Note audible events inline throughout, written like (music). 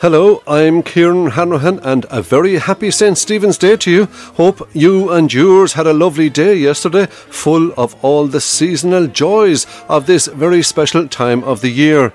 Hello, I'm Kieran Hanrahan, and a very happy St. Stephen's Day to you. Hope you and yours had a lovely day yesterday, full of all the seasonal joys of this very special time of the year.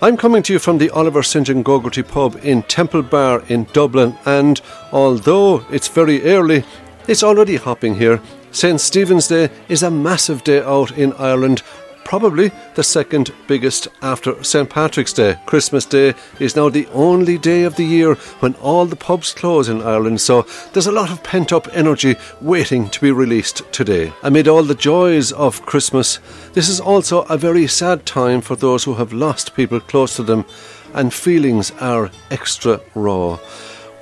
I'm coming to you from the Oliver St. John Gogarty pub in Temple Bar in Dublin, and although it's very early, it's already hopping here. St. Stephen's Day is a massive day out in Ireland probably the second biggest after St. Patrick's Day. Christmas Day is now the only day of the year when all the pubs close in Ireland, so there's a lot of pent up energy waiting to be released today. Amid all the joys of Christmas, this is also a very sad time for those who have lost people close to them, and feelings are extra raw.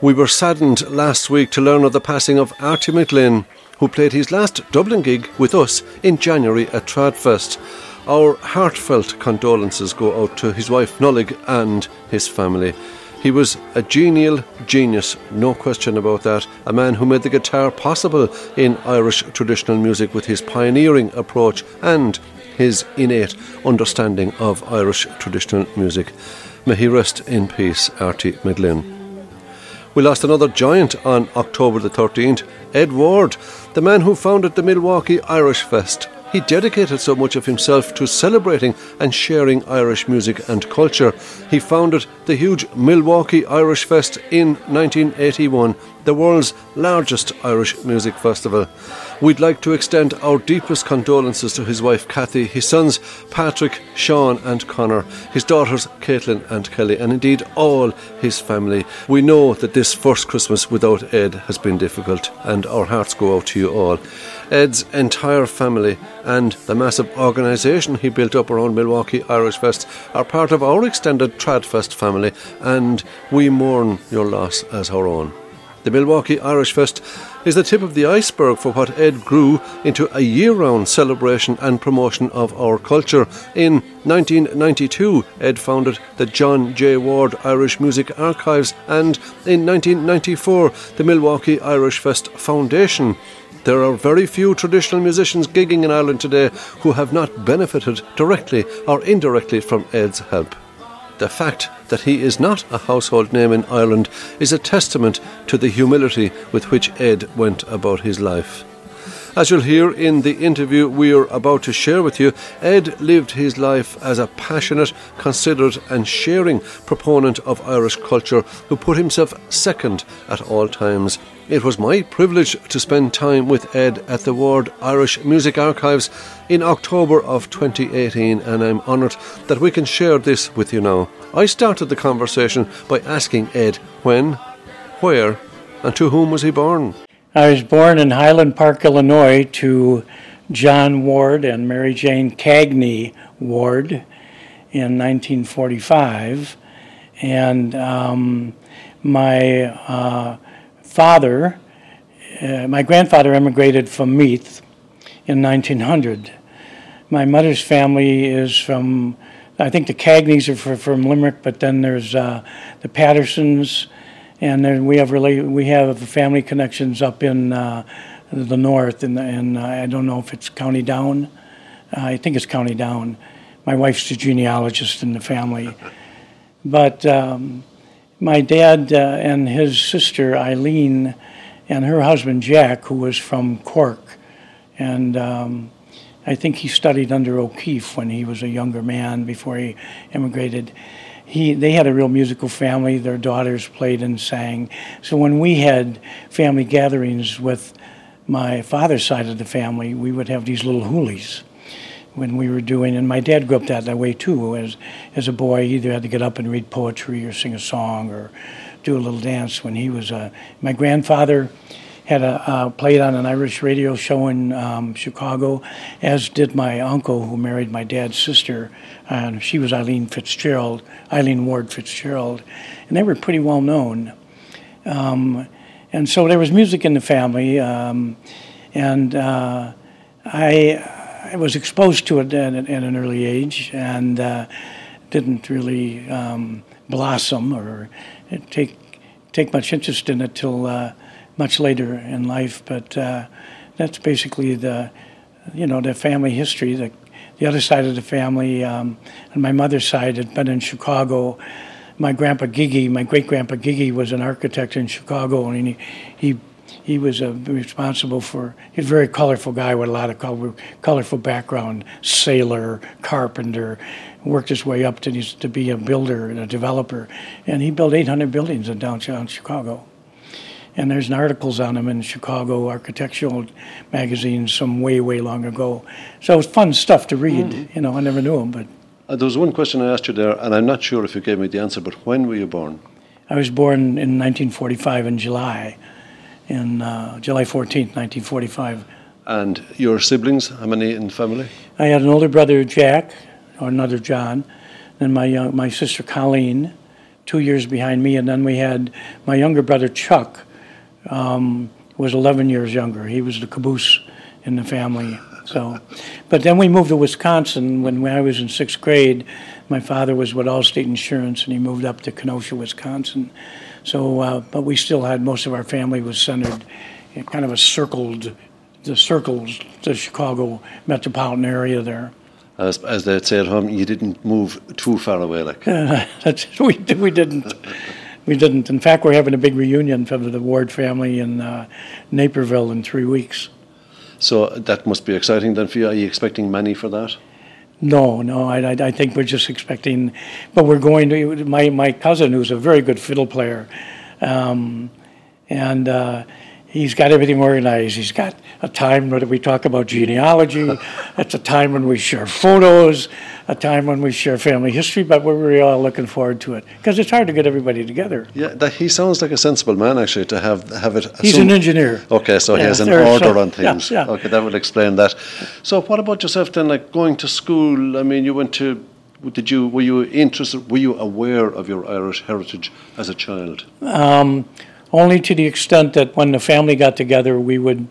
We were saddened last week to learn of the passing of Arty McGlynn, who played his last Dublin gig with us in January at Tradfest. Our heartfelt condolences go out to his wife Nollaig and his family. He was a genial genius, no question about that. A man who made the guitar possible in Irish traditional music with his pioneering approach and his innate understanding of Irish traditional music. May he rest in peace, Arty McGlynn. We lost another giant on October the 13th, Ed Ward, the man who founded the Milwaukee Irish Fest he dedicated so much of himself to celebrating and sharing Irish music and culture. He founded the huge Milwaukee Irish Fest in 1981, the world's largest Irish music festival. We'd like to extend our deepest condolences to his wife Kathy, his sons Patrick, Sean, and Connor, his daughters Caitlin and Kelly, and indeed all his family. We know that this first Christmas without Ed has been difficult, and our hearts go out to you all. Ed's entire family and the massive organisation he built up around Milwaukee Irish Fest are part of our extended Tradfest family, and we mourn your loss as our own. The Milwaukee Irish Fest is the tip of the iceberg for what Ed grew into a year round celebration and promotion of our culture. In 1992, Ed founded the John J. Ward Irish Music Archives, and in 1994, the Milwaukee Irish Fest Foundation. There are very few traditional musicians gigging in Ireland today who have not benefited directly or indirectly from Ed's help. The fact that he is not a household name in Ireland is a testament to the humility with which Ed went about his life. As you'll hear in the interview we are about to share with you, Ed lived his life as a passionate, considerate, and sharing proponent of Irish culture who put himself second at all times. It was my privilege to spend time with Ed at the Ward Irish Music Archives in October of 2018, and I'm honoured that we can share this with you now. I started the conversation by asking Ed when, where, and to whom was he born? I was born in Highland Park, Illinois, to John Ward and Mary Jane Cagney Ward in 1945. And um, my uh, father, uh, my grandfather emigrated from Meath in 1900. My mother's family is from, I think the Cagneys are from Limerick, but then there's uh, the Pattersons and then we have really we have family connections up in uh, the north, and and uh, I don't know if it's County Down. Uh, I think it's County Down. My wife's the genealogist in the family, but um, my dad uh, and his sister Eileen and her husband Jack, who was from Cork, and. Um, I think he studied under O'Keeffe when he was a younger man before he immigrated he they had a real musical family. Their daughters played and sang. So when we had family gatherings with my father's side of the family, we would have these little hoolies when we were doing and my dad grew up that, that way too as as a boy he either had to get up and read poetry or sing a song or do a little dance when he was uh, my grandfather had a uh, played on an Irish radio show in um, Chicago, as did my uncle who married my dad's sister. And she was Eileen Fitzgerald, Eileen Ward Fitzgerald, and they were pretty well known. Um, and so there was music in the family, um, and uh, I, I was exposed to it at, at an early age, and uh, didn't really um, blossom or take take much interest in it till uh, much later in life. But uh, that's basically the, you know, the family history. The, the other side of the family, um, on my mother's side, had been in Chicago my grandpa Gigi, my great grandpa Gigi, was an architect in Chicago, and he he he was uh, responsible for. He's a very colorful guy with a lot of color, colorful background. Sailor, carpenter, worked his way up to to be a builder and a developer, and he built 800 buildings in downtown Chicago. And there's articles on him in Chicago architectural magazines some way way long ago. So it was fun stuff to read. Mm. You know, I never knew him, but. Uh, there was one question I asked you there, and I'm not sure if you gave me the answer, but when were you born? I was born in 1945 in July, in uh, July 14th, 1945. And your siblings, how many in the family? I had an older brother, Jack, or another John, then my, young, my sister Colleen, two years behind me, and then we had my younger brother, Chuck, um, was 11 years younger. He was the caboose in the family. So, but then we moved to Wisconsin when, when I was in sixth grade. My father was with Allstate Insurance, and he moved up to Kenosha, Wisconsin. So, uh, but we still had most of our family was centered, in kind of a circled, the circles, the Chicago metropolitan area there. As, as they'd say at home, you didn't move too far away, like. (laughs) Uh, we, we didn't. (laughs) we didn't. In fact, we're having a big reunion for the Ward family in uh, Naperville in three weeks. So that must be exciting then for you. Are you expecting many for that? No, no. I, I, I think we're just expecting, but we're going to. My my cousin, who's a very good fiddle player, um, and uh, he's got everything organized. He's got a time when we talk about genealogy. it's a time when we share photos. A time when we share family history. But we're really all looking forward to it because it's hard to get everybody together. Yeah, that, he sounds like a sensible man actually to have have it. He's an engineer. Okay, so yeah, he has an order so, on things. Yeah, yeah. Okay, that would explain that. So, what about yourself then? Like going to school. I mean, you went to did you were you interested were you aware of your Irish heritage as a child? Um, only to the extent that when the family got together, we would,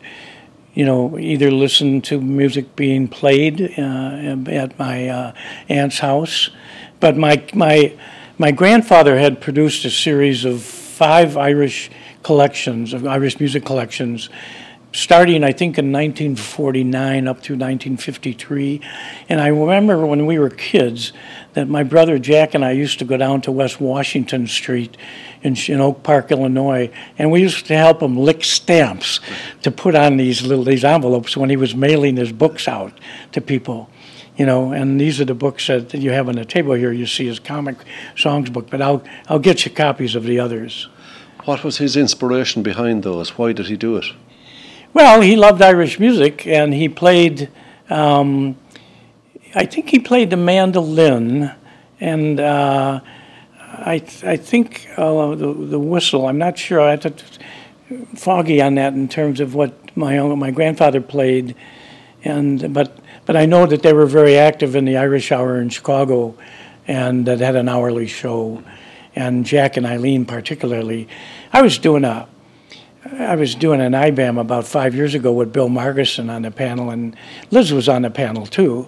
you know, either listen to music being played uh, at my uh, aunt's house. But my my my grandfather had produced a series of five Irish collections of Irish music collections starting I think in 1949 up through 1953. And I remember when we were kids that my brother Jack and I used to go down to West Washington Street in, in Oak Park, Illinois, and we used to help him lick stamps to put on these little these envelopes when he was mailing his books out to people. You know, and these are the books that you have on the table here. You see his comic songs book, but I'll I'll get you copies of the others. What was his inspiration behind those? Why did he do it? Well, he loved Irish music, and he played. Um, I think he played the mandolin, and uh, I, I think uh, the, the whistle. I'm not sure. I have to foggy on that in terms of what my own, my grandfather played, and but but I know that they were very active in the Irish Hour in Chicago, and that had an hourly show, and Jack and Eileen particularly. I was doing a I was doing an IBAM about five years ago with Bill Margison on the panel, and Liz was on the panel too.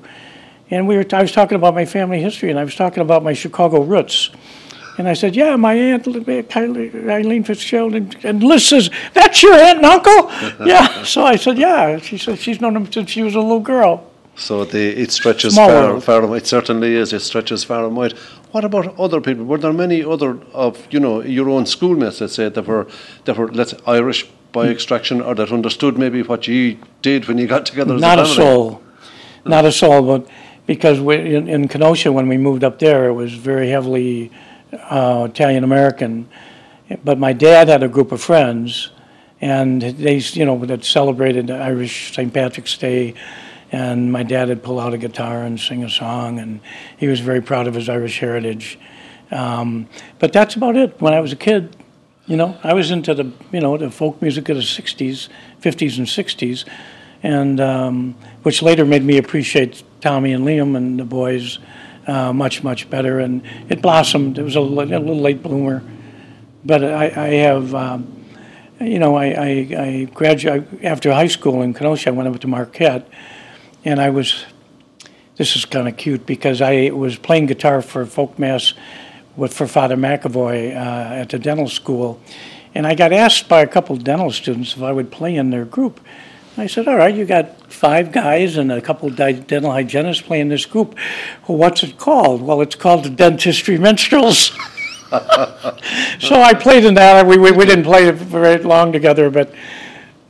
And we were, I was talking about my family history, and I was talking about my Chicago roots. And I said, Yeah, my aunt, Eileen Fitzgerald. And, and Liz says, That's your aunt and uncle? (laughs) yeah. So I said, Yeah. She said, She's known him since she was a little girl. So the, it stretches far, far away. It certainly is. It stretches far and wide. What about other people? Were there many other of you know your own schoolmates, let's say, that were that were let's Irish by hmm. extraction, or that understood maybe what you did when you got together? Not a, a soul, not a soul. But because we, in, in Kenosha, when we moved up there, it was very heavily uh, Italian American. But my dad had a group of friends, and they you know that celebrated Irish St. Patrick's Day and my dad would pull out a guitar and sing a song, and he was very proud of his Irish heritage. Um, but that's about it. When I was a kid, you know, I was into the you know the folk music of the '60s, '50s, and '60s, and um, which later made me appreciate Tommy and Liam and the boys uh, much much better. And it blossomed. It was a, a little late bloomer, but I, I have. Um, you know, I, I, I graduated after high school in Kenosha. I went up to Marquette, and I was. This is kind of cute because I was playing guitar for folk mass with for Father McAvoy uh, at the dental school, and I got asked by a couple dental students if I would play in their group. I said, "All right, you got five guys and a couple dental hygienists playing this group. Well, what's it called? Well, it's called the Dentistry Minstrels." (laughs) so I played in that. We, we, we didn't play very long together, but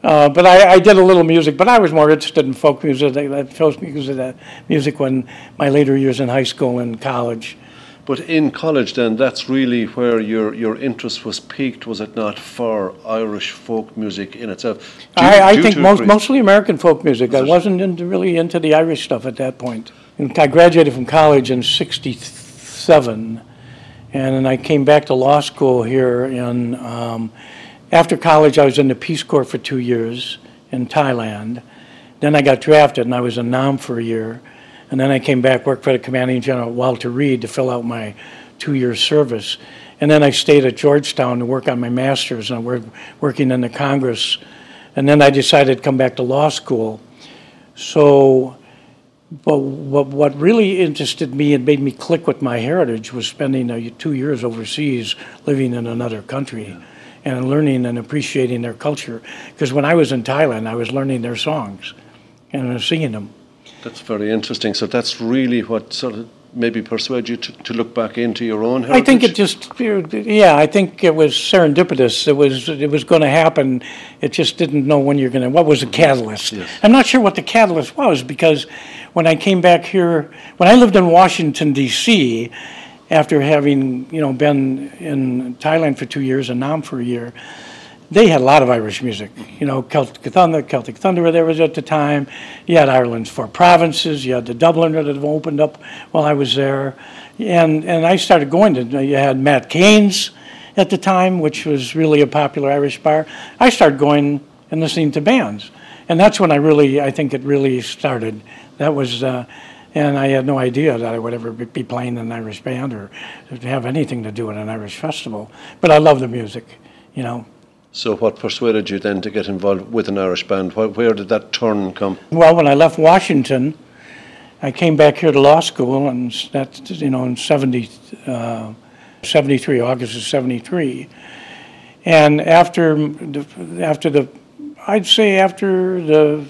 uh, but I, I, did a little music. But I was more interested in folk music, folk music, music when my later years in high school and college. But in college, then, that's really where your, your interest was peaked, was it not, for Irish folk music in itself? Do, I, I think most, mostly American folk music. Was I wasn't into, really into the Irish stuff at that point. And I graduated from college in '67, and I came back to law school here. In um, after college, I was in the Peace Corps for two years in Thailand. Then I got drafted, and I was in Nam for a year. And then I came back, worked for the commanding general Walter Reed to fill out my two-year service. And then I stayed at Georgetown to work on my master's, and I worked working in the Congress. And then I decided to come back to law school. So, but what, what really interested me and made me click with my heritage was spending uh, two years overseas, living in another country, and learning and appreciating their culture. Because when I was in Thailand, I was learning their songs and singing them. That's very interesting. So that's really what sort of maybe persuade you to, to look back into your own heritage? I think it just, yeah, I think it was serendipitous. It was, it was going to happen. It just didn't know when you're going to, what was the mm-hmm. catalyst? Yes. I'm not sure what the catalyst was because when I came back here, when I lived in Washington, D.C., after having, you know, been in Thailand for two years and Nam for a year, they had a lot of Irish music. You know, Celtic Thunder, Celtic Thunder there was at the time. You had Ireland's four provinces. You had the Dubliner that opened up while I was there, and and I started going to. You had Matt Kane's at the time, which was really a popular Irish bar. I started going and listening to bands, and that's when I really, I think it really started. That was. Uh, and I had no idea that I would ever be playing in an Irish band or have anything to do with an Irish festival. But I love the music, you know. So, what persuaded you then to get involved with an Irish band? Where did that turn come? Well, when I left Washington, I came back here to law school, and that's you know in 70, uh, 73, August of 73. And after the, after the, I'd say after the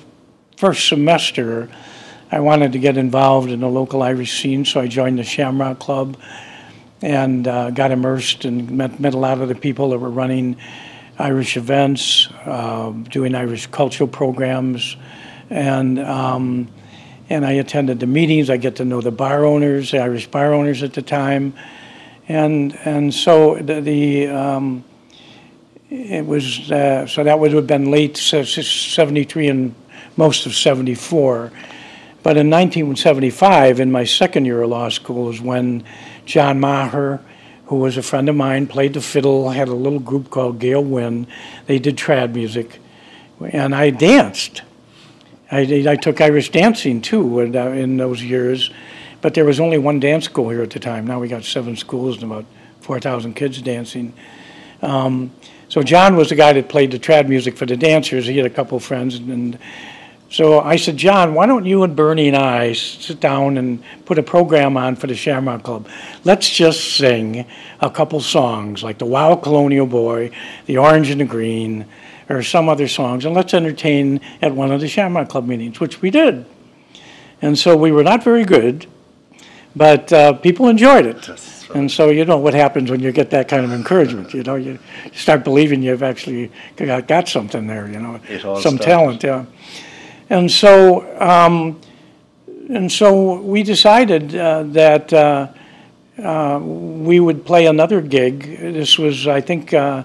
first semester, I wanted to get involved in the local Irish scene, so I joined the Shamrock Club and uh, got immersed and met, met a lot of the people that were running Irish events, uh, doing Irish cultural programs, and um, and I attended the meetings. I get to know the bar owners, the Irish bar owners at the time, and and so the, the um, it was uh, so that would have been late '73 and most of '74. But in 1975, in my second year of law school, is when John Maher who was a friend of mine, played the fiddle, had a little group called Gale Wind. They did trad music, and I danced. I, I took Irish dancing too in, uh, in those years, but there was only one dance school here at the time. Now we got seven schools and about 4,000 kids dancing. Um, so John was the guy that played the trad music for the dancers. He had a couple friends, and so I said, John, why don't you and Bernie and I sit down and put a program on for the Shamrock Club? Let's just sing a couple songs like The Wild Colonial Boy, The Orange and the Green, or some other songs, and let's entertain at one of the Shamrock Club meetings, which we did. And so we were not very good, but uh, people enjoyed it. And so you know what happens when you get that kind of encouragement. You know, you start believing you've actually got, got something there. You know, some started. talent. Yeah. And so, um, and so we decided uh, that uh, uh, we would play another gig. This was, I think, uh,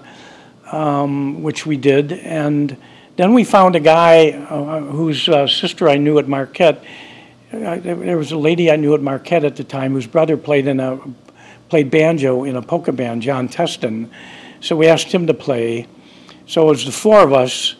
um, which we did. And then we found a guy uh, whose uh, sister I knew at Marquette. there was a lady I knew at Marquette at the time whose brother played in a played banjo in a polka band, John Teston. So we asked him to play. So it was the four of us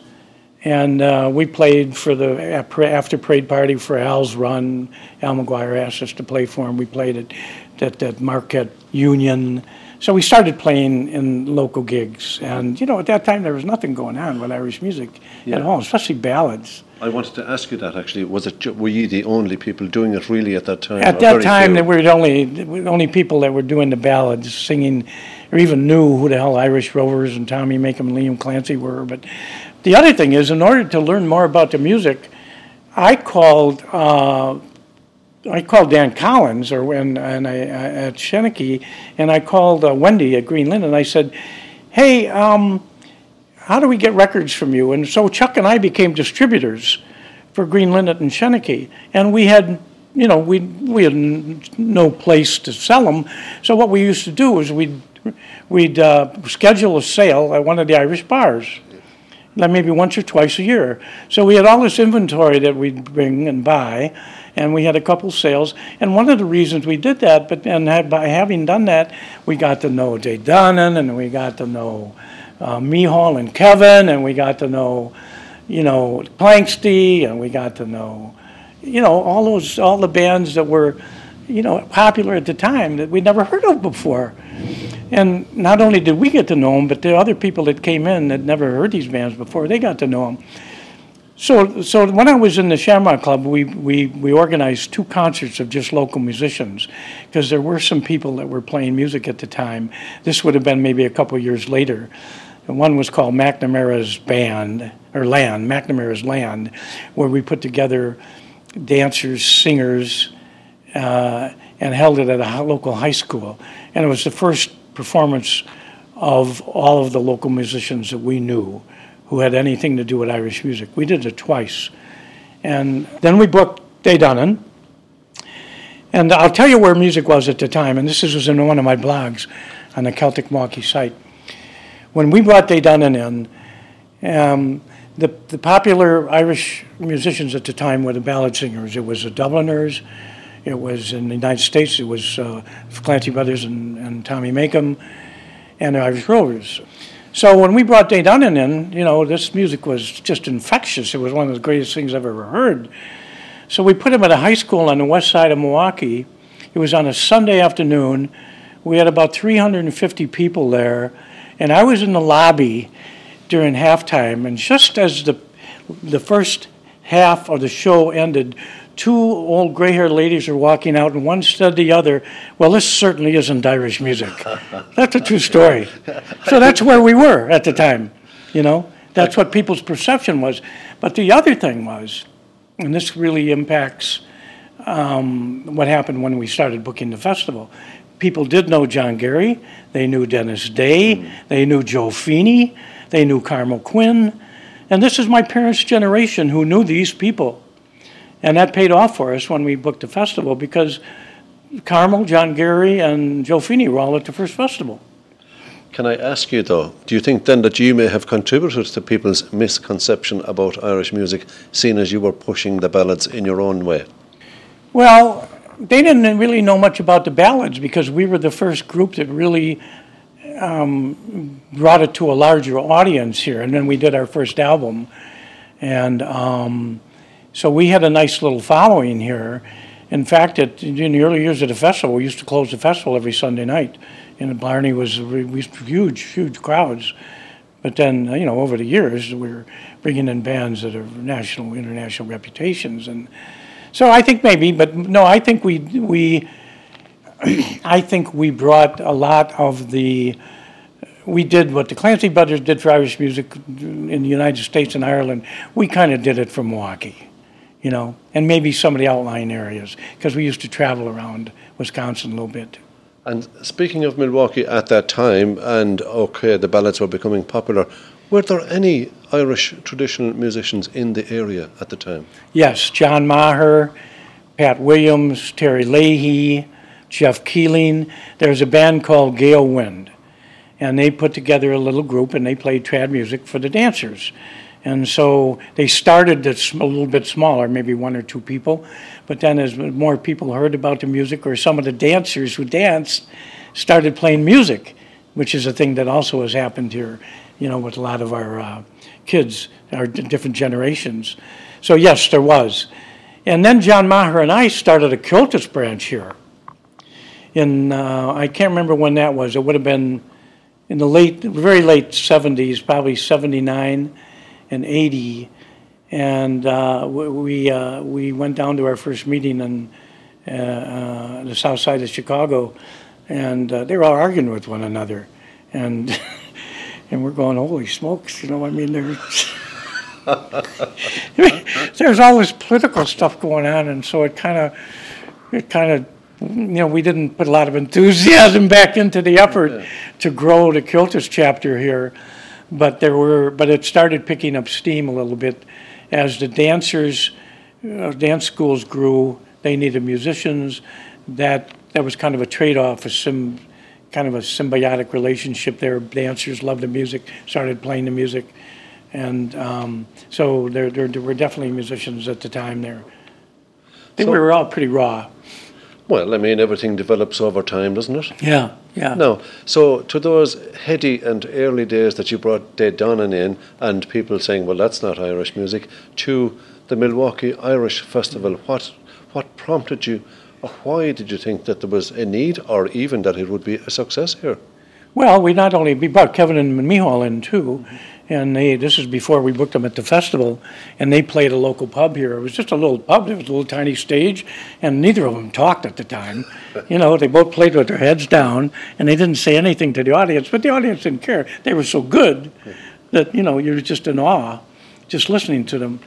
and uh, we played for the after parade party for Al's run. Al McGuire asked us to play for him. We played at, at, at Marquette Union. So we started playing in local gigs. And, you know, at that time there was nothing going on with Irish music yeah. at all, especially ballads. I wanted to ask you that actually. Was it were you the only people doing it really at that time? At that time, there were only the only people that were doing the ballads, singing, or even knew who the hell Irish Rovers and Tommy Makem and Liam Clancy were. But the other thing is, in order to learn more about the music, I called uh, I called Dan Collins or when and I, at Shanachie, and I called uh, Wendy at Green and I said, "Hey, um, how do we get records from you?" And so Chuck and I became distributors for Green Linnet and Shanachie, and we had. You know, we we had no place to sell them, so what we used to do is we'd we'd uh, schedule a sale at one of the Irish bars, like maybe once or twice a year. So we had all this inventory that we'd bring and buy, and we had a couple sales. And one of the reasons we did that, but and had, by having done that, we got to know De Dannan, and we got to know uh, Mícheál and Kevin, and we got to know, you know, Planxty, and we got to know, you know, all those all the bands that were, you know, popular at the time that we'd never heard of before. And not only did we get to know them, but the other people that came in that never heard these bands before, they got to know them. So, so when I was in the Shamrock Club, we, we, we organized two concerts of just local musicians because there were some people that were playing music at the time. This would have been maybe a couple years later. And one was called McNamara's Band, or Land, McNamara's Land, where we put together dancers, singers, uh, and held it at a local high school. And it was the first performance of all of the local musicians that we knew who had anything to do with Irish music. We did it twice. And then we booked De Dannan. And I'll tell you where music was at the time, and this was in one of my blogs on the Celtic Milwaukee site. When we brought De Dannan in, um, the, the popular Irish musicians at the time were the ballad singers. It was the Dubliners, it was in the United States, it was uh, Clancy Brothers and, and Tommy Makem, and the Irish Rovers. So when we brought De Dannan in, you know, this music was just infectious. It was one of the greatest things I've ever heard. So we put him at a high school on the west side of Milwaukee. It was on a Sunday afternoon. We had about 350 people there, and I was in the lobby during halftime. And just as the the first half of the show ended, two old gray haired ladies are walking out, and one said to the other, Well, this certainly isn't Irish music. (laughs) That's a true story. So that's where we were at the time, you know? That's what people's perception was. But the other thing was, and this really impacts um, what happened when we started booking the festival. People did know John Gary, they knew Dennis Day, they knew Joe Feeney, they knew Carmel Quinn. And this is my parents' generation who knew these people. And that paid off for us when we booked the festival because Carmel, John Gary, and Joe Feeney were all at the first festival. Can I ask you though, do you think then that you may have contributed to people's misconception about Irish music, seeing as you were pushing the ballads in your own way? Well, they didn't really know much about the ballads because we were the first group that really um, brought it to a larger audience here. And then we did our first album. And um, so we had a nice little following here. In fact, it, in the early years of the festival, we used to close the festival every Sunday night. And Blarney was we huge, huge crowds. But then, you know, over the years, we are bringing in bands that have national, international reputations, and so I think maybe, but no, I think we we, (clears throat) I think we brought a lot of the. We did what the Clancy Brothers did for Irish music in the United States and Ireland. We kind of did it for Milwaukee you know, and maybe some of the outlying areas because we used to travel around Wisconsin a little bit. And speaking of Milwaukee at that time, and okay, the ballads were becoming popular, were there any Irish traditional musicians in the area at the time? Yes, John Maher, Pat Williams, Terry Leahy, Jeff Keeling. There's a band called Gale Wind, and they put together a little group and they played trad music for the dancers. And so they started a little bit smaller, maybe one or two people. But then, as more people heard about the music, or some of the dancers who danced started playing music, which is a thing that also has happened here, you know, with a lot of our uh, kids, our different generations. So, yes, there was. And then John Maher and I started a Comhaltas branch here. In, uh, I can't remember when that was. It would have been in the late, very late 70s, probably 79 and 80. And uh, we, uh, we went down to our first meeting in uh, uh the south side of Chicago, and uh, they were all arguing with one another. And, (laughs) and we're going, holy smokes, you know, I mean, there's, (laughs) there's all this political stuff going on, and so it kind of it kind of, you know, we didn't put a lot of enthusiasm (laughs) back into the effort to grow the Comhaltas chapter here. But there were, but it started picking up steam a little bit as the dancers, uh, dance schools grew. They needed musicians. That that was kind of a trade-off, a sim, kind of a symbiotic relationship there. Dancers loved the music, started playing the music, and um, so there, there, there were definitely musicians at the time there. They So- were all pretty raw. Well, I mean, everything develops over time, doesn't it? Yeah, yeah. No. So, to those heady and early days that you brought De Dannan in, and people saying, well, that's not Irish music, to the Milwaukee Irish Festival, what, what prompted you, or why did you think that there was a need, or even that it would be a success here? Well, we not only we brought Kevin and Mícheál in too, and they this is before we booked them at the festival, and they played a local pub here. It was just a little pub. It was a little tiny stage, and neither of them talked at the time. (laughs) You know, they both played with their heads down, and they didn't say anything to the audience. But the audience didn't care. They were so good that you know you're just in awe, just listening to them.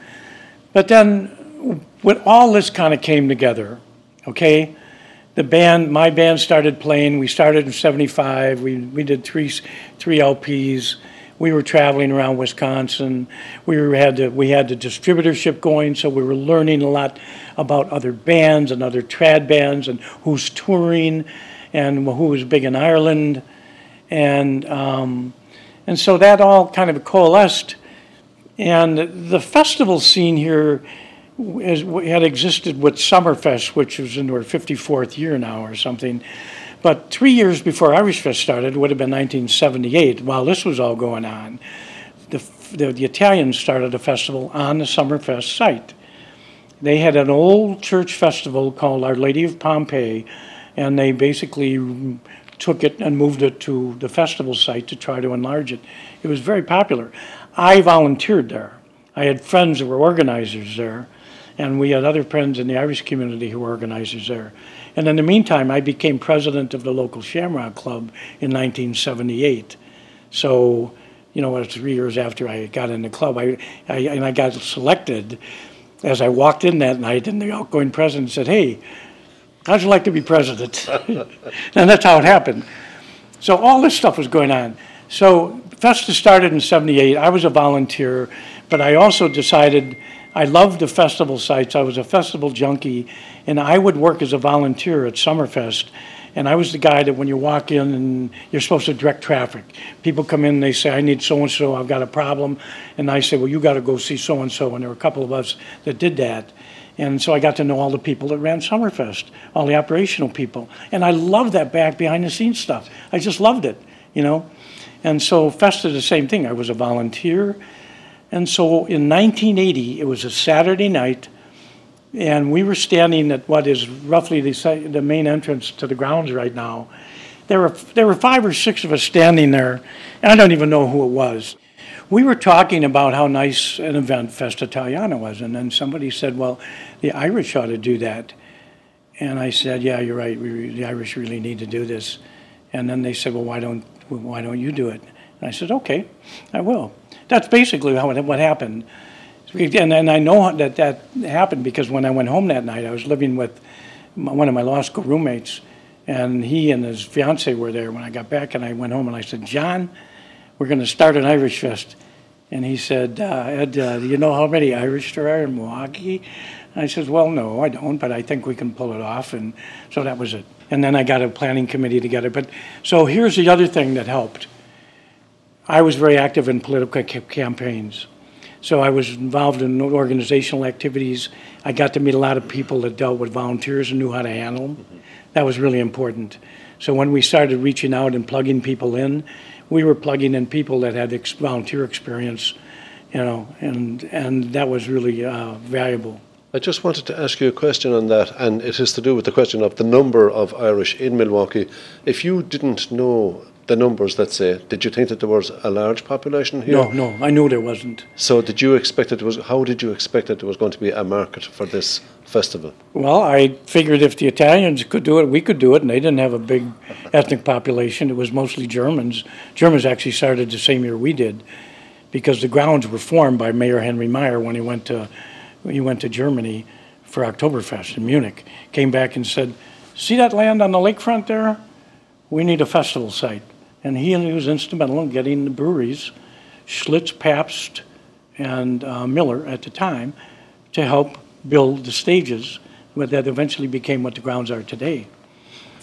But then, when all this kind of came together, okay, the band, my band started playing. We started in '75. We we did three three LPs. We were traveling around Wisconsin. We were, had the, we had the distributorship going, so we were learning a lot about other bands and other trad bands and who's touring and who was big in Ireland, and um, and so that all kind of coalesced. And the festival scene here is, had existed with Summerfest, which was in their 54th year now or something. But three years before Irish Fest started, would have been 1978, while this was all going on, the, the, the Italians started a festival on the Summerfest site. They had an old church festival called Our Lady of Pompeii, and they basically took it and moved it to the festival site to try to enlarge it. It was very popular. I volunteered there. I had friends that were organizers there, and we had other friends in the Irish community who were organizers there. And in the meantime, I became president of the local Shamrock Club in 1978. So, you know, three years after I got in the club, I, I and I got selected. As I walked in that night, and the outgoing president said, "Hey, how'd you like to be president?" (laughs) and that's how it happened. So all this stuff was going on. So Festa started in '78. I was a volunteer, but I also decided I loved the festival sites. I was a festival junkie, and I would work as a volunteer at Summerfest. And I was the guy that when you walk in and you're supposed to direct traffic, people come in, and they say, I need so and so, I've got a problem. And I say, Well, you got to go see so and so. And there were a couple of us that did that. And so I got to know all the people that ran Summerfest, all the operational people. And I loved that back behind the scenes stuff. I just loved it, you know. And so Festa, the same thing. I was a volunteer. And so in 1980, it was a Saturday night, and we were standing at what is roughly the, the main entrance to the grounds right now. There were, there were five or six of us standing there, and I don't even know who it was. We were talking about how nice an event Festa Italiana was, and then somebody said, Well, the Irish ought to do that. And I said, "Yeah, you're right. We, the Irish really need to do this." And then they said, "Well, why don't why don't you do it?" And I said, "Okay, I will." That's basically how it, what happened. And, and I know that that happened because when I went home that night, I was living with one of my law school roommates, and he and his fiance were there when I got back. And I went home and I said, "John, we're going to start an Irish fest." And he said, uh, Ed, uh, do you know how many Irish there are in Milwaukee? I said, well, no, I don't, but I think we can pull it off. And so that was it. And then I got a planning committee together. But so here's the other thing that helped. I was very active in political ca- campaigns. So I was involved in organizational activities. I got to meet a lot of people that dealt with volunteers and knew how to handle them. That was really important. So when we started reaching out and plugging people in, we were plugging in people that had ex- volunteer experience, you know, and and that was really uh, valuable. I just wanted to ask you a question on that, and it is to do with the question of the number of Irish in Milwaukee. If you didn't know the numbers, let's say, did you think that there was a large population here? No, no, I knew there wasn't. So did you expect there was? How did you expect that there was going to be a market for this festival? Well, I figured if the Italians could do it, we could do it, and they didn't have a big ethnic population. It was mostly Germans. Germans actually started the same year we did, because the grounds were formed by Mayor Henry Maier when he went to he went to Germany for Oktoberfest in Munich, came back and said, "See that land on the lakefront there? We need a festival site." And he, was instrumental in getting the breweries, Schlitz, Pabst, and uh, Miller at the time, to help build the stages that eventually became what the grounds are today.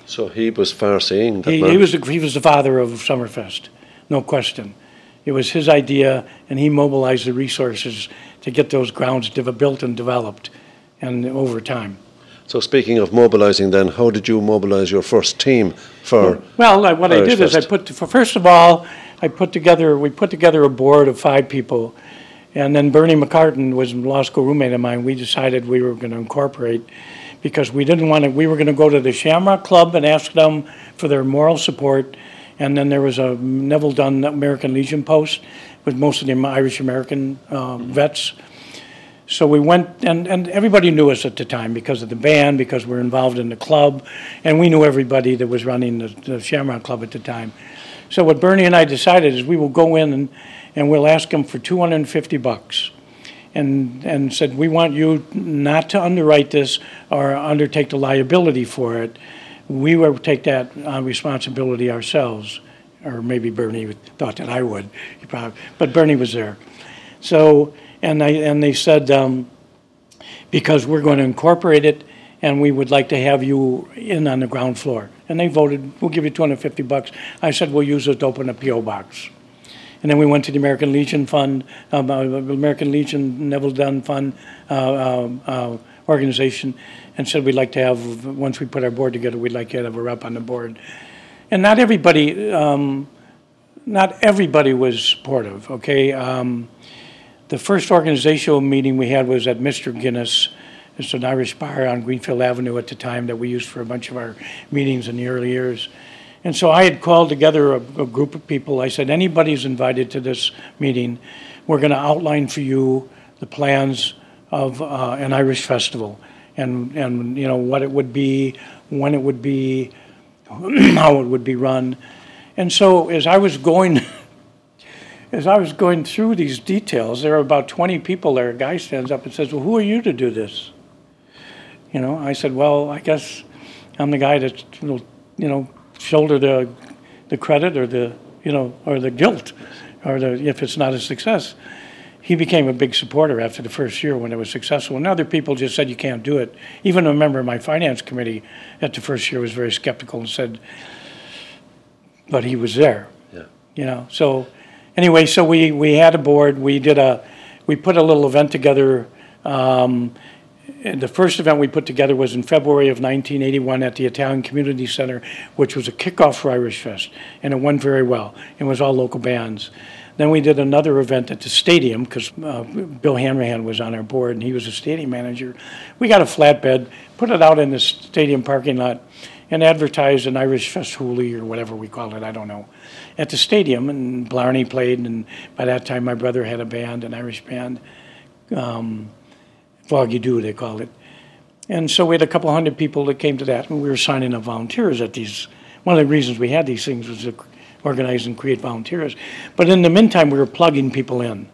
So he was far seeing. He, he, was the, he was the father of Summerfest, no question. It was his idea, and he mobilized the resources to get those grounds built and developed, and over time. So speaking of mobilizing, then how did you mobilize your first team for? Well, I, what Irish I did Fest? is I put first of all I put together we put together a board of five people, and then Bernie McCartan was a law school roommate of mine. We decided we were going to incorporate because we didn't want to. We were going to go to the Shamrock Club and ask them for their moral support, and then there was a Neville Dunn American Legion post with most of the Irish American uh, vets so we went, and, and everybody knew us at the time because of the band, because we are involved in the club, and we knew everybody that was running the, the Shamrock Club at the time. So what Bernie and I decided is we will go in and, and we'll ask them for 250 bucks. And, and said, we want you not to underwrite this or undertake the liability for it. We will take that uh, responsibility ourselves. Or maybe Bernie thought that I would. Probably, but Bernie was there. So and they, and they said, um, because we're going to incorporate it and we would like to have you in on the ground floor. And they voted, we'll give you 250 bucks. I said, we'll use it to open a P.O. box. And then we went to the American Legion Fund, um, American Legion Neville Dunn Fund uh, uh, uh, organization, and said we'd like to have, once we put our board together, we'd like to have a rep on the board. And not everybody, um, not everybody was supportive, okay? Um, the first organizational meeting we had was at Mr. Guinness. It's an Irish bar on Greenfield Avenue at the time that we used for a bunch of our meetings in the early years. And so I had called together a, a group of people. I said, anybody's invited to this meeting. We're going to outline for you the plans of uh, an Irish festival and, and, you know, what it would be, when it would be, (clears throat) how it would be run. And so as I was going (laughs) as I was going through these details, there were about 20 people there. A guy stands up and says, Well, who are you to do this? You know, I said, Well, I guess I'm the guy that will, you know, shoulder the, the credit or the, you know, or the guilt, or the, if it's not a success. He became a big supporter after the first year when it was successful. And other people just said, You can't do it. Even a member of my finance committee at the first year was very skeptical and said, But he was there. Yeah. You know, so anyway, so we, we had a board. We did a, we put a little event together. Um, the first event we put together was in February of 1981 at the Italian Community Center, which was a kickoff for Irish Fest, and it went very well. It was all local bands. Then we did another event at the stadium because uh, Bill Hanrahan was on our board and he was a stadium manager. We got a flatbed, put it out in the stadium parking lot, and advertised an Irish Fest Hoolie or whatever we called it, I don't know at the stadium, and Blarney played, and by that time my brother had a band, an Irish band, um, Foggy Dew they called it. And so we had a couple hundred people that came to that, and we were signing up volunteers at these. One of the reasons we had these things was to organize and create volunteers. But in the meantime, we were plugging people in.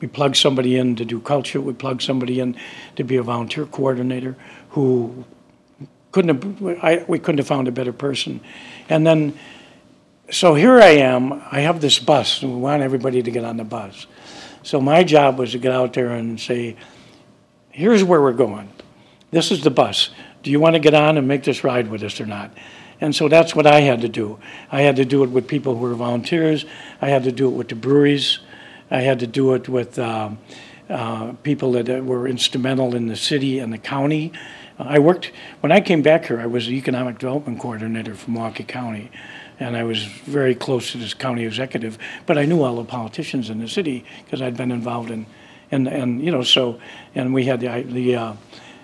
We plugged somebody in to do culture. We plugged somebody in to be a volunteer coordinator who couldn't have, I, we couldn't have found a better person. And then so here I am. I have this bus, we want everybody to get on the bus. So my job was to get out there and say, here's where we're going. This is the bus. Do you want to get on and make this ride with us or not? And so that's what I had to do. I had to do it with people who were volunteers. I had to do it with the breweries. I had to do it with um, uh, people that were instrumental in the city and the county. I worked, when I came back here, I was the economic development coordinator for Milwaukee County and I was very close to this county executive. But I knew all the politicians in the city because I'd been involved in, and and you know so, and we had the the. Uh,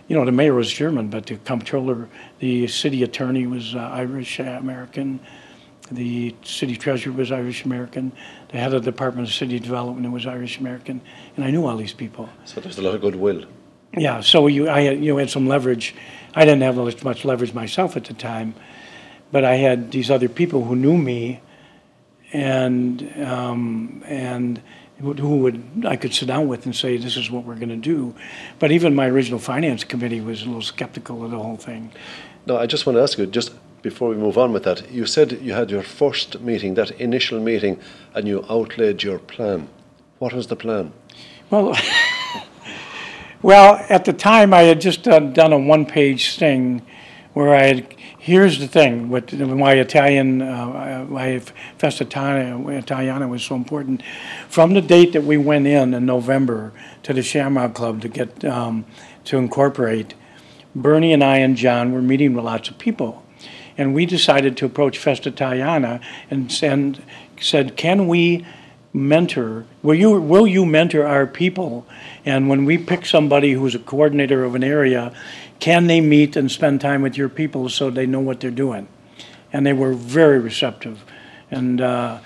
you know, the mayor was German, but the comptroller, the city attorney was uh, Irish American. The city treasurer was Irish American. The head of the Department of City Development was Irish American, and I knew all these people. So there's a lot of goodwill. Yeah, so you, I, you had some leverage. I didn't have much leverage myself at the time, but I had these other people who knew me, and um, and who would I could sit down with and say, this is what we're going to do. But even my original finance committee was a little skeptical of the whole thing. No, I just want to ask you, just before we move on with that, you said you had your first meeting, that initial meeting, and you outlaid your plan. What was the plan? Well, (laughs) well, at the time, I had just done, done a one-page thing where I had, here's the thing, what, why Italian, uh, why Festa Italiana was so important. From the date that we went in in November to the Shamrock Club to get, um, to incorporate, Bernie and I and John were meeting with lots of people. And we decided to approach Festa Italiana and, and said, can we mentor, will you, will you mentor our people? And when we pick somebody who's a coordinator of an area, can they meet and spend time with your people so they know what they're doing? And they were very receptive and uh,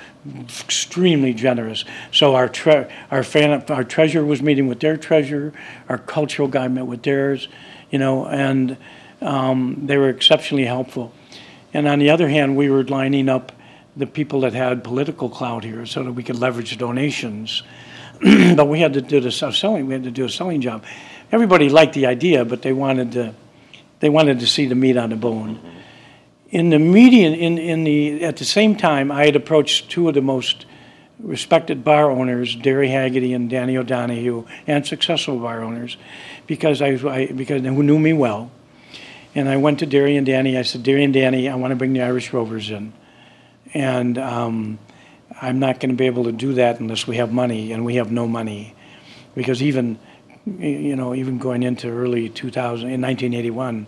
extremely generous. So our tre- our fan- our treasurer was meeting with their treasurer, our cultural guy met with theirs, you know, and um, they were exceptionally helpful. And on the other hand, we were lining up the people that had political clout here so that we could leverage donations. (clears throat) but we had to do the selling. We had to do a selling job everybody liked the idea, but they wanted to, they wanted to see the meat on the bone. In the median, in, in the, at the same time, I had approached two of the most respected bar owners, Derry Haggerty and Danny O'Donohue, and successful bar owners, because I, I because who knew me well. And I went to Derry and Danny. I said, Derry and Danny, I want to bring the Irish Rovers in, and um, I'm not going to be able to do that unless we have money, and we have no money, because even you know, even going into early 2000, in 1981,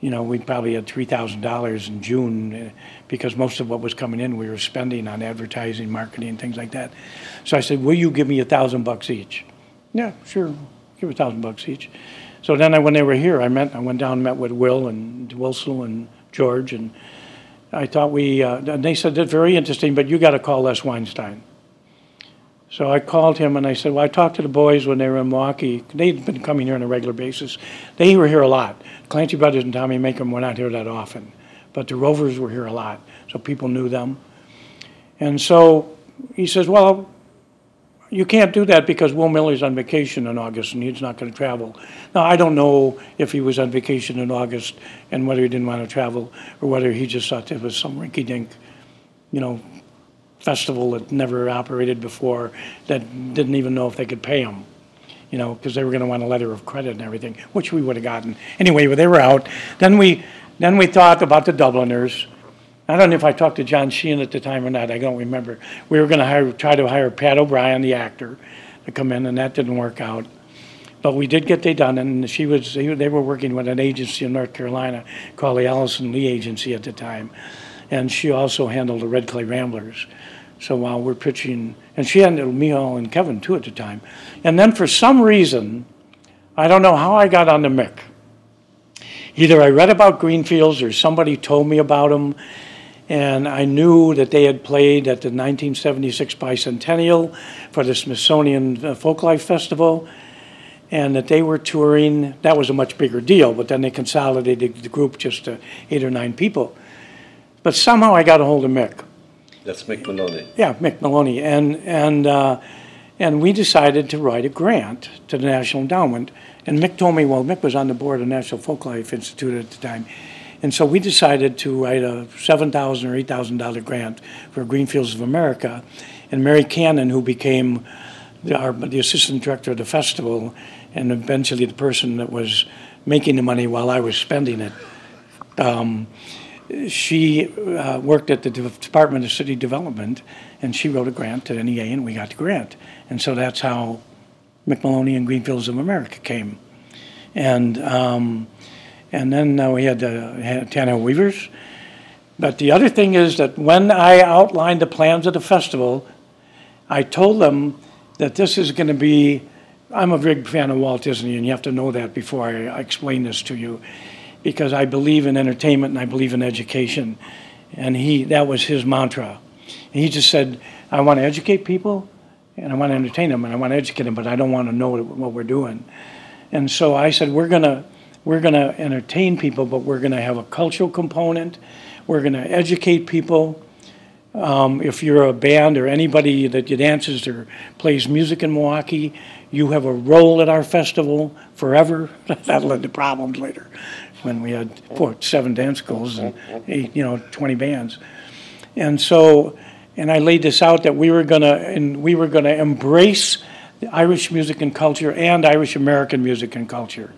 you know, we probably had $3,000 in June uh, because most of what was coming in we were spending on advertising, marketing, things like that. So I said, will you give me a thousand bucks each? Yeah, sure, give a thousand bucks each. So then I, when they were here, I met, I went down and met with Will and Wilson and George, and I thought we, uh, and they said, that's very interesting, but you got to call Les Weinstein. So I called him and I said, Well, I talked to the boys when they were in Milwaukee. They'd been coming here on a regular basis. They were here a lot. Clancy Brothers and Tommy Makem were not here that often, but the Rovers were here a lot, so people knew them. And so he says, Well, you can't do that because Will Millar's on vacation in August and he's not going to travel. Now, I don't know if he was on vacation in August and whether he didn't want to travel or whether he just thought it was some rinky dink, you know, festival that never operated before that didn't even know if they could pay them, you know, because they were going to want a letter of credit and everything, which we would have gotten. Anyway, they were out. Then we, then we thought about the Dubliners. I don't know if I talked to John Sheahan at the time or not. I don't remember. We were going to hire, try to hire Pat O'Brien, the actor, to come in, and that didn't work out. But we did get De Dannan, and she was. They were working with an agency in North Carolina called the Allison Lee Agency at the time, and she also handled the Red Clay Ramblers. So while we're pitching, and she handled Mícheál and Kevin too at the time. And then for some reason, I don't know how I got on the Mick. Either I read about Greenfields or somebody told me about them, and I knew that they had played at the 1976 bicentennial for the Smithsonian uh, Folklife Festival, and that they were touring. That was a much bigger deal, but then they consolidated the group just to eight or nine people. But somehow I got a hold of Mick. That's Mick Moloney. Yeah, Mick Moloney, and and uh, and we decided to write a grant to the National Endowment. And Mick told me, well, Mick was on the board of the National Folklife Institute at the time, and so we decided to write a seven thousand or eight thousand dollar grant for Greenfields of America. And Mary Cannon, who became the, our, the assistant director of the festival, and eventually the person that was making the money while I was spending it. Um, she uh, worked at the Department of City Development, and she wrote a grant to NEA, and we got the grant. And so that's how Mick Moloney and Greenfields of America came. And um, and then uh, we had the Tannahill Weavers. But the other thing is that when I outlined the plans of the festival, I told them that this is going to be. I'm a big fan of Walt Disney, and you have to know that before I explain this to you because I believe in entertainment and I believe in education. And he, that was his mantra. And he just said, I want to educate people and I want to entertain them and I want to educate them, but I don't want to know what we're doing. And so I said, we're going to, we're going to entertain people, but we're going to have a cultural component. We're going to educate people. Um, if you're a band or anybody that dances or plays music in Milwaukee, you have a role at our festival forever. that led to problems later when we had four, seven dance schools and eight, you know, 20 bands. And so, and I laid this out that we were gonna, and we were gonna embrace the Irish music and culture and Irish American music and culture.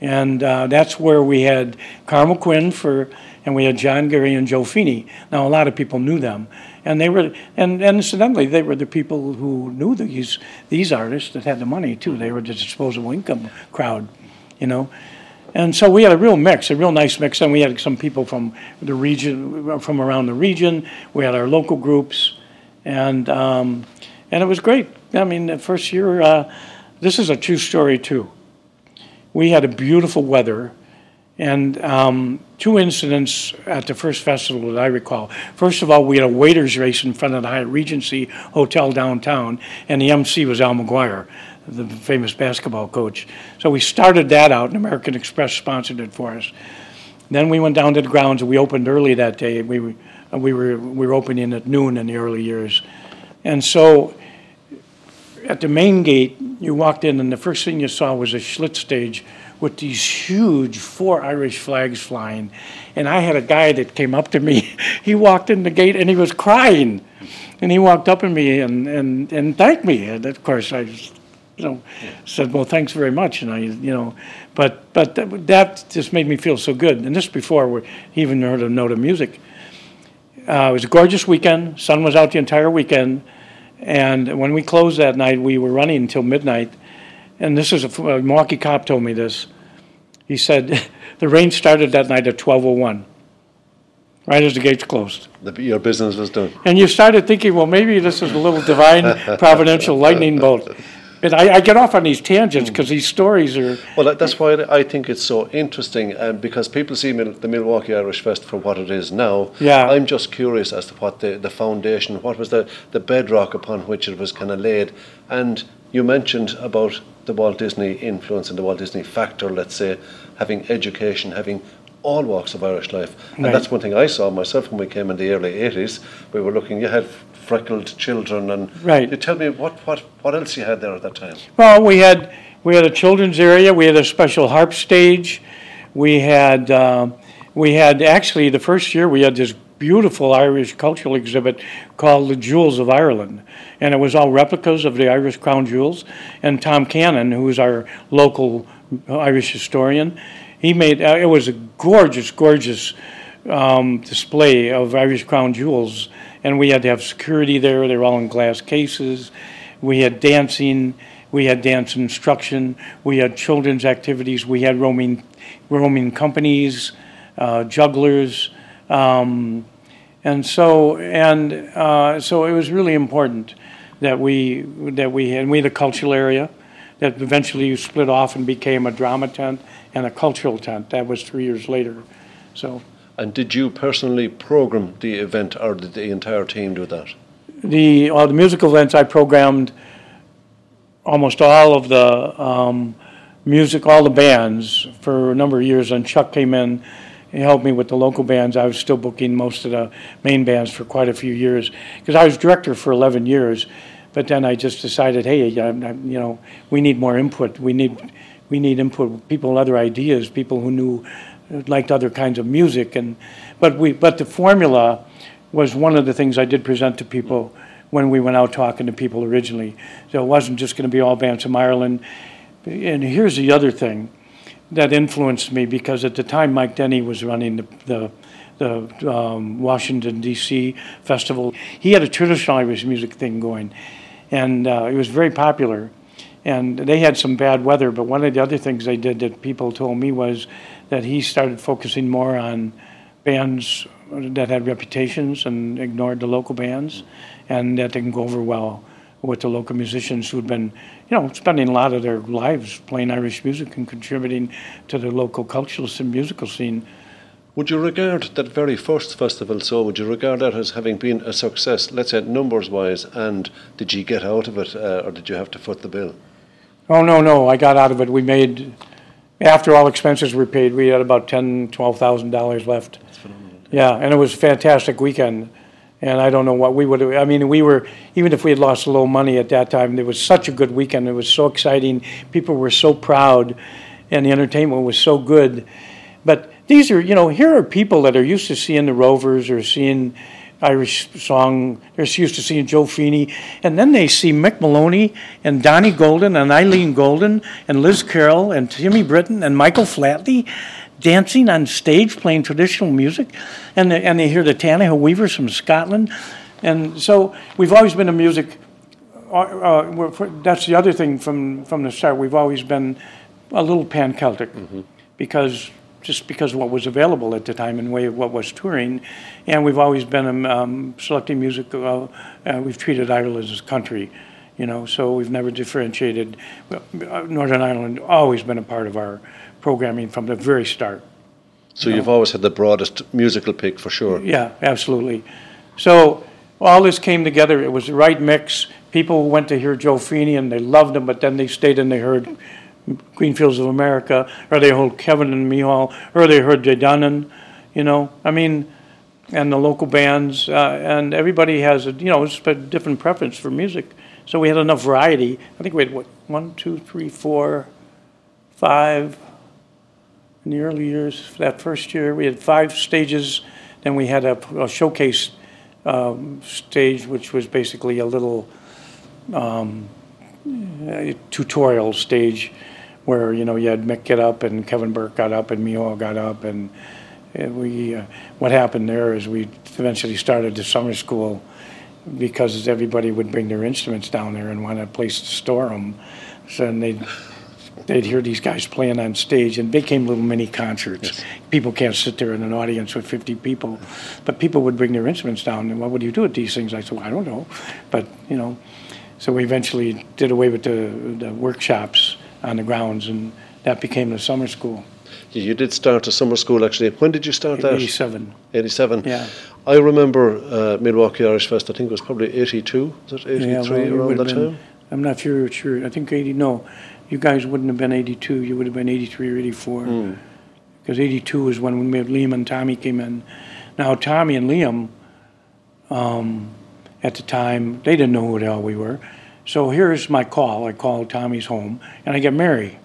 And uh, that's where we had Carmel Quinn for, and we had John Gary and Joe Feeney. Now, a lot of people knew them. And they were, and, and incidentally, they were the people who knew these, these artists that had the money too. They were the disposable income crowd, you know. And so we had a real mix, a real nice mix. And we had some people from the region, from around the region. We had our local groups. And, um, and it was great. I mean, the first year, uh, this is a true story too we had a beautiful weather and um, two incidents at the first festival that I recall. First of all, we had a waiters race in front of the Hyatt Regency Hotel downtown, and the MC was Al McGuire, the famous basketball coach. So we started that out, and American Express sponsored it for us. Then we went down to the grounds, and we opened early that day. We, we were we were opening at noon in the early years, and so at the main gate, you walked in, and the first thing you saw was a Schlitz stage with these huge four Irish flags flying. And I had a guy that came up to me. (laughs) he walked in the gate and he was crying. And he walked up to me and, and, and thanked me. And of course, I you know, said, "Well, thanks very much," and I, you know, but but that, that just made me feel so good. And this before we even heard a note of music. Uh, it was a gorgeous weekend. Sun was out the entire weekend. And when we closed that night, we were running until midnight. And this is a, a Milwaukee cop told me this. He said (laughs) the rain started that night at 12:01, right as the gates closed. The, your business was done. And you started thinking, well, maybe this is a little divine (laughs) providential lightning bolt. But I, I, get off on these tangents because these stories are. Well, that's why I think it's so interesting, um, because people see the Milwaukee Irish Fest for what it is now. Yeah. I'm just curious as to what the, the foundation, what was the, the bedrock upon which it was kind of laid. And you mentioned about the Walt Disney influence and the Walt Disney factor, let's say, having education, having all walks of Irish life. And right. that's one thing I saw myself when we came in the early 80s. We were looking, you had freckled children and right. You tell me what, what, what else you had there at that time? Well, we had we had a children's area. We had a special harp stage. We had uh, we had actually the first year we had this beautiful Irish cultural exhibit called the Jewels of Ireland, and it was all replicas of the Irish crown jewels. And Tom Cannon, who is our local Irish historian, he made uh, it was a gorgeous, gorgeous um, display of Irish crown jewels and we had to have security there. They were all in glass cases. We had dancing. We had dance instruction. We had children's activities. We had roaming, roaming companies, uh, jugglers, um, and so and uh, so it was really important that we that we had. And we had a cultural area that eventually you split off and became a drama tent and a cultural tent. That was three years later. So. And did you personally program the event, or did the entire team do that? The uh, the musical events I programmed almost all of the um, music, all the bands for a number of years. And Chuck came in and helped me with the local bands. I was still booking most of the main bands for quite a few years because I was director for 11 years. But then I just decided, hey, you know, we need more input. We need we need input, people, other ideas, people who knew liked other kinds of music, and but we but the formula was one of the things I did present to people when we went out talking to people originally. So it wasn't just going to be all bands from Ireland. And here's the other thing that influenced me because at the time Mike Denny was running the the, the um, Washington D.C. festival. He had a traditional Irish music thing going, and uh, it was very popular. And they had some bad weather, but one of the other things they did that people told me was that he started focusing more on bands that had reputations and ignored the local bands, and that didn't go over well with the local musicians who'd been, you know, spending a lot of their lives playing Irish music and contributing to the local cultural and musical scene. Would you regard that very first festival so? Would you regard that as having been a success, let's say numbers wise, and did you get out of it, uh, or did you have to foot the bill? Oh no, no, I got out of it. We made after all expenses were paid, we had about ten, twelve thousand dollars left. That's phenomenal. Yeah, and it was a fantastic weekend. And I don't know what we would have. I mean, we were even if we had lost a little money at that time. It was such a good weekend. It was so exciting. People were so proud, and the entertainment was so good. But these are, you know, here are people that are used to seeing the Rovers or seeing Irish song. They're used to seeing Joe Feeney, and then they see Mick Moloney and Donnie Golden and Eileen Golden and Liz Carroll and Timmy Britton and Michael Flatley dancing on stage playing traditional music, and they, and they hear the Tannahill Weavers from Scotland, and so we've always been a music. Uh, uh, that's the other thing from from the start. We've always been a little pan Celtic mm-hmm. because just because of what was available at the time and way of what was touring. And we've always been um, um selecting music. Uh, uh, we've treated Ireland as a country, you know. So we've never differentiated. Uh, Northern Ireland always been a part of our programming from the very start. So you have always had the broadest musical pick for sure. Yeah, absolutely. So all this came together. It was the right mix. People went to hear Joe Feeney and they loved him, but then they stayed and they heard Greenfields of America, or they heard Kevin and Mícheál, or they heard De Dannan, you know. I mean, and the local bands, uh, and everybody has a, you know, it's a different preference for music. So we had enough variety. I think we had, what, one, two, three, four, five, in the early years, that first year, we had five stages. Then we had a, a showcase um, stage, which was basically a little um, tutorial stage where you know you had Mick get up and Kevin Burke got up and Mícheál got up and, and we uh, what happened there is we eventually started the summer school because everybody would bring their instruments down there and want a place to store them. So and they'd they'd hear these guys playing on stage and became little mini concerts. Yes. People can't sit there in an audience with 50 people, but people would bring their instruments down. And what would you do with these things? I said, well, I don't know, but you know. So we eventually did away with the, the workshops on the grounds, and that became the summer school. You did start a summer school actually. When did you start that? 87. 87. Yeah. I remember uh, Milwaukee Irish Fest, I think it was probably 82, was it 83 yeah, well, around that been, time? I'm not sure, sure. I think 80, no. You guys wouldn't have been 82, you would have been 83 or 84. Mm. Because 82 is when we made Liam and Tommy came in. Now, Tommy and Liam, um, at the time, they didn't know who the hell we were. So here's my call. I call Tommy's home, and I get Mary.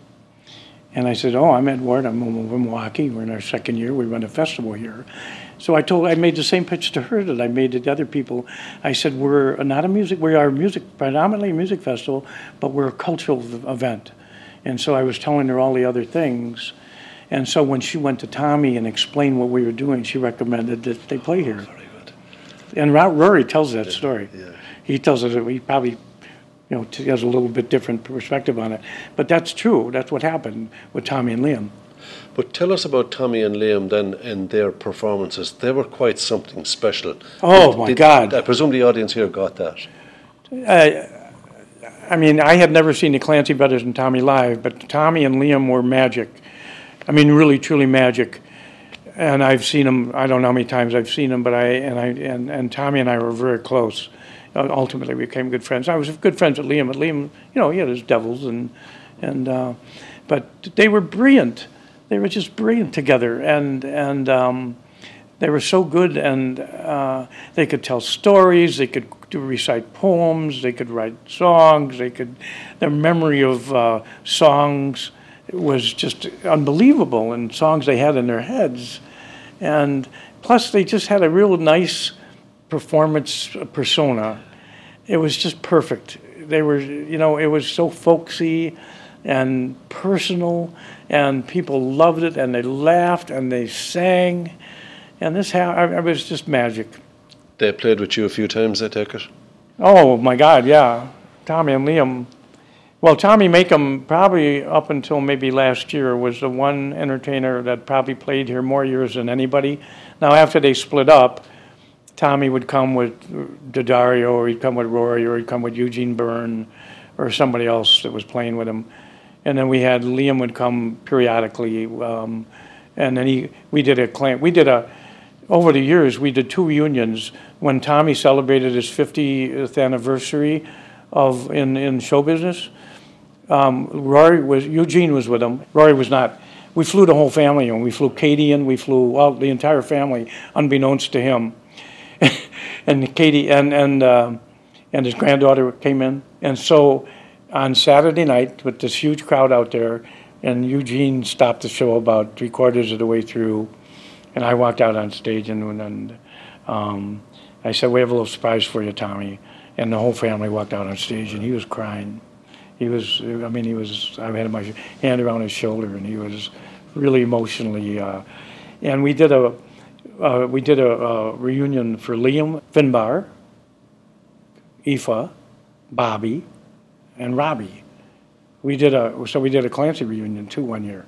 And I said, "Oh, I'm Edward. I'm from Milwaukee. We're in our second year. We run a festival here." So I told, I made the same pitch to her that I made to the other people. I said, "We're not a music. We are a music, predominantly a music festival, but we're a cultural event." And so I was telling her all the other things. And so when she went to Tommy and explained what we were doing, she recommended that they play here. And Rory tells that story. Yeah. He tells us that he probably you know, has a little bit different perspective on it. But that's true. That's what happened with Tommy and Liam. But tell us about Tommy and Liam then and their performances. They were quite something special. Oh did, my did, God! I presume the audience here got that. Uh, I mean, I had never seen the Clancy brothers and Tommy live, but Tommy and Liam were magic. I mean, really, truly magic. And I've seen them. I don't know how many times I've seen them, but I and I and, and Tommy and I were very close. Uh, ultimately we became good friends. I was good friends with Liam, but Liam, you know, he had his devils, and and uh, but they were brilliant. They were just brilliant together, and and um, they were so good, and uh, they could tell stories. They could recite poems. They could write songs. They could their memory of uh, songs was just unbelievable, and songs they had in their heads, and plus they just had a real nice performance persona. It was just perfect. They were, you know, it was so folksy and personal, and people loved it, and they laughed and they sang, and this ha- I, was just magic. They played with you a few times, I take it. Oh my God, yeah, Tommy and Liam. Well, Tommy Makem, probably up until maybe last year, was the one entertainer that probably played here more years than anybody. Now, after they split up, Tommy would come with D'Addario, or he'd come with Rory, or he'd come with Eugene Byrne, or somebody else that was playing with him. And then we had Liam would come periodically, um, and then he we did a claim. We did a over the years we did two reunions when Tommy celebrated his 50th anniversary of in in show business. Um, Rory was Eugene was with him. Rory was not. We flew the whole family and we flew Katie and we flew well the entire family, unbeknownst to him and Katie and and um, and his granddaughter came in, and so on Saturday night with this huge crowd out there, and Eugene stopped the show about three quarters of the way through, and I walked out on stage and and um, I said, "We have a little surprise for you, Tommy," and the whole family walked out on stage, and he was crying. He was, I mean, he was. I had my hand around his shoulder, and he was really emotionally. Uh, and we did a uh, we did a, a, reunion for Liam Finbar, Aoife, Bobby, and Robbie. We did a so we did a Clancy reunion too one year,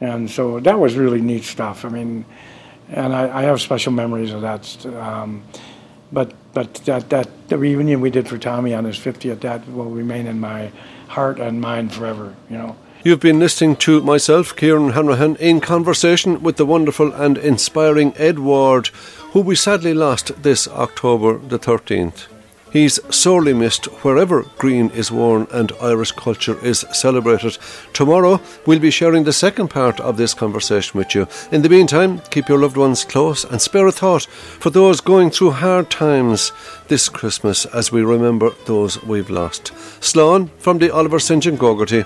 and so that was really neat stuff. I mean, and I, I have special memories of that. Um, but but that that the reunion we did for Tommy on his 50th that will remain in my heart and mind forever. You know. You've been listening to myself, Kieran Hanrahan, in conversation with the wonderful and inspiring Ed Ward, who we sadly lost this October the 13th. He's sorely missed wherever green is worn and Irish culture is celebrated. Tomorrow, we'll be sharing the second part of this conversation with you. In the meantime, keep your loved ones close and spare a thought for those going through hard times this Christmas as we remember those we've lost. Slán from the Oliver St. John Gogarty.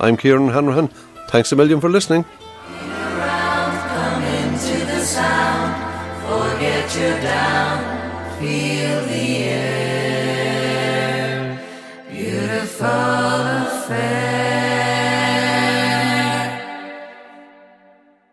I'm Kieran Hanrahan. Thanks a million for listening. Around, feel the air. Beautiful.